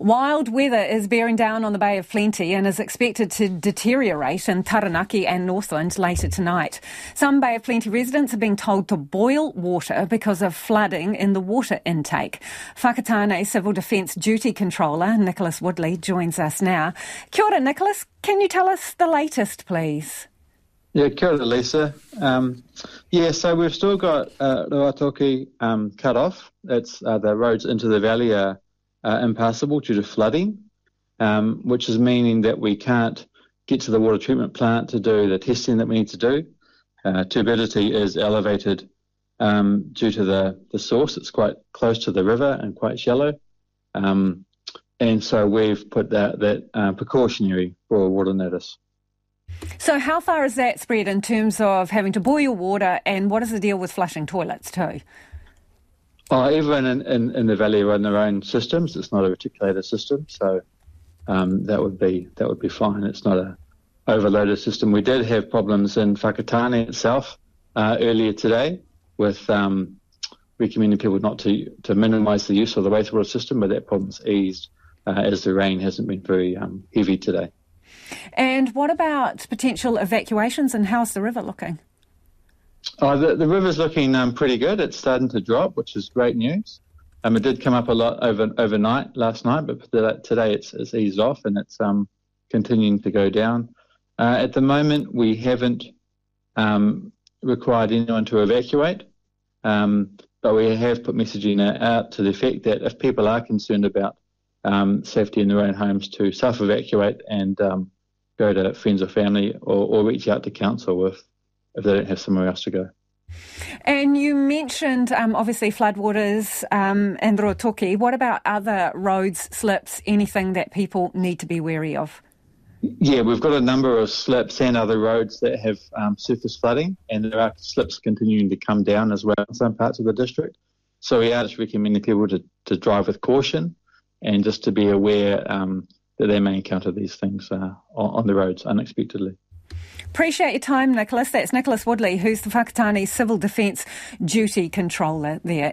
Wild weather is bearing down on the Bay of Plenty and is expected to deteriorate in Taranaki and Northland later tonight. Some Bay of Plenty residents are being told to boil water because of flooding in the water intake. Whakatāne Civil Defence Duty Controller Nicholas Woodley joins us now. Kia ora, Nicholas. Can you tell us the latest, please? Yeah, kia ora, Lisa. Um, yeah, so we've still got uh, Ruatoki um, cut off. It's uh, the roads into the valley are uh, impassable due to flooding, um, which is meaning that we can't get to the water treatment plant to do the testing that we need to do. Uh, turbidity is elevated um, due to the, the source. It's quite close to the river and quite shallow. Um, and so we've put that, that uh, precautionary for water notice. So, how far is that spread in terms of having to boil your water, and what is the deal with flushing toilets too? Oh, everyone in, in, in, the valley run their own systems. It's not a reticulated system, so um, that would be that would be fine. It's not a overloaded system. We did have problems in Whakatane itself uh, earlier today with um, recommending people not to to minimise the use of the wastewater system, but that problem's eased uh, as the rain hasn't been very um, heavy today. And what about potential evacuations, and how's the river looking? Oh, the, the river's looking um, pretty good. It's starting to drop, which is great news. Um, it did come up a lot over overnight last night, but today it's, it's eased off and it's um, continuing to go down. Uh, at the moment, we haven't um, required anyone to evacuate, um, but we have put messaging out to the effect that if people are concerned about um, safety in their own homes, to self-evacuate and um, go to friends or family, or, or reach out to council if if they don't have somewhere else to go. And you mentioned um, obviously floodwaters um, and Ruatoki. What about other roads, slips, anything that people need to be wary of? Yeah, we've got a number of slips and other roads that have um, surface flooding, and there are slips continuing to come down as well in some parts of the district. So we are just recommending people to, to drive with caution and just to be aware um, that they may encounter these things uh, on, on the roads unexpectedly. Appreciate your time, Nicholas. That's Nicholas Woodley, who's the Whakatāne Civil Defence Duty Controller there.